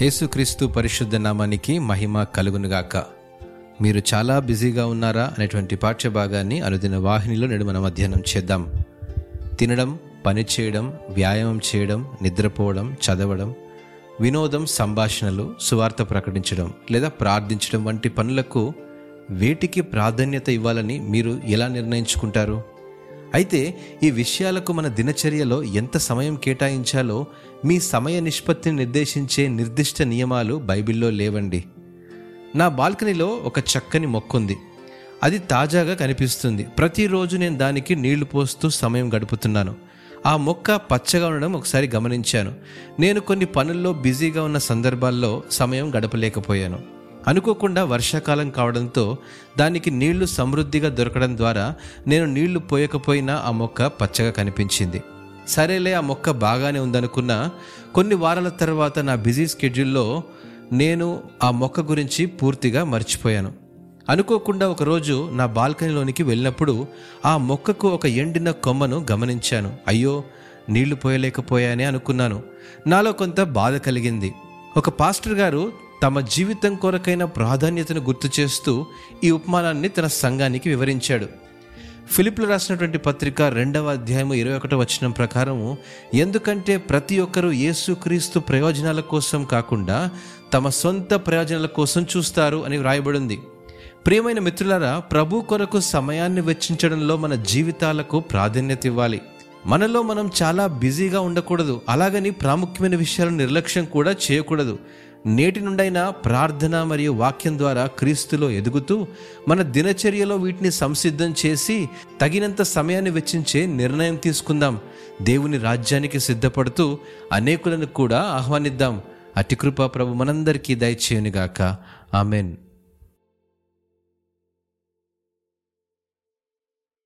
యేసుక్రీస్తు పరిశుద్ధ నామానికి మహిమ కలుగునుగాక. మీరు చాలా బిజీగా ఉన్నారా అనేటువంటి పాఠ్య భాగాన్ని అనుదిన వాహినిలో నేడు మనం అధ్యయనం చేద్దాం. తినడం పని చేయడం వ్యాయామం చేయడం నిద్రపోవడం చదవడం వినోదం సంభాషణలు సువార్త ప్రకటించడం లేదా ప్రార్థించడం వంటి పనులకు వేటికి ప్రాధాన్యత ఇవ్వాలని మీరు ఎలా నిర్ణయించుకుంటారు? అయితే ఈ విషయాలకు మన దినచర్యలో ఎంత సమయం కేటాయించాలో మీ సమయ నిష్పత్తిని నిర్దేశించే నిర్దిష్ట నియమాలు బైబిల్లో లేవండి. నా బాల్కనీలో ఒక చక్కని మొక్కుంది. అది తాజాగా కనిపిస్తుంది. ప్రతిరోజు నేను దానికి నీళ్ళు పోస్తూ సమయం గడుపుతున్నాను. ఆ మొక్క పచ్చగా ఉండడం ఒకసారి గమనించాను. నేను కొన్ని పనుల్లో బిజీగా ఉన్న సందర్భాల్లో సమయం గడపలేకపోయాను. అనుకోకుండా వర్షాకాలం కావడంతో దానికి నీళ్ళు సమృద్ధిగా దొరకడం ద్వారా నేను నీళ్ళు పోయకపోయినా ఆ మొక్క పచ్చగా కనిపించింది. సరేలే ఆ మొక్క బాగానే ఉందనుకున్నా కొన్ని వారాల తర్వాత నా బిజీ స్కెడ్యూల్లో నేను ఆ మొక్క గురించి పూర్తిగా మర్చిపోయాను. అనుకోకుండా ఒకరోజు నా బాల్కనీలోనికి వెళ్ళినప్పుడు ఆ మొక్కకు ఒక ఎండిన కొమ్మను గమనించాను. అయ్యో నీళ్ళు పోయలేకపోయానే అనుకున్నాను. నాలో కొంత బాధ కలిగింది. ఒక పాస్టర్ గారు తమ జీవితం కొరకైన ప్రాధాన్యతను గుర్తు చేస్తూ ఈ ఉపమానాన్ని తన సంఘానికి వివరించాడు. ఫిలిప్లు రాసినటువంటి పత్రిక రెండవ అధ్యాయము ఇరవై ఒకటో వచనం ప్రకారము ఎందుకంటే ప్రతి ఒక్కరూ యేసుక్రీస్తు ప్రయోజనాల కోసం కాకుండా తమ సొంత ప్రయోజనాల కోసం చూస్తారు అని వ్రాయబడింది. ప్రియమైన మిత్రులారా ప్రభు కొరకు సమయాన్ని వెచ్చించడంలో మన జీవితాలకు ప్రాధాన్యత ఇవ్వాలి. మనలో మనం చాలా బిజీగా ఉండకూడదు. అలాగని ప్రాముఖ్యమైన విషయాలను నిర్లక్ష్యం కూడా చేయకూడదు. నేటి నుండైనా ప్రార్థన మరియు వాక్యం ద్వారా క్రీస్తులో ఎదుగుతూ మన దినచర్యలో వీటిని సంసిద్ధం చేసి తగినంత సమయాన్ని వెచ్చించే నిర్ణయం తీసుకుందాం. దేవుని రాజ్యానికి సిద్ధపడుతూ అనేకులను కూడా ఆహ్వానిద్దాం. అతి కృప ప్రభు మనందరికీ దయచేయునిగాక. ఆమెన్.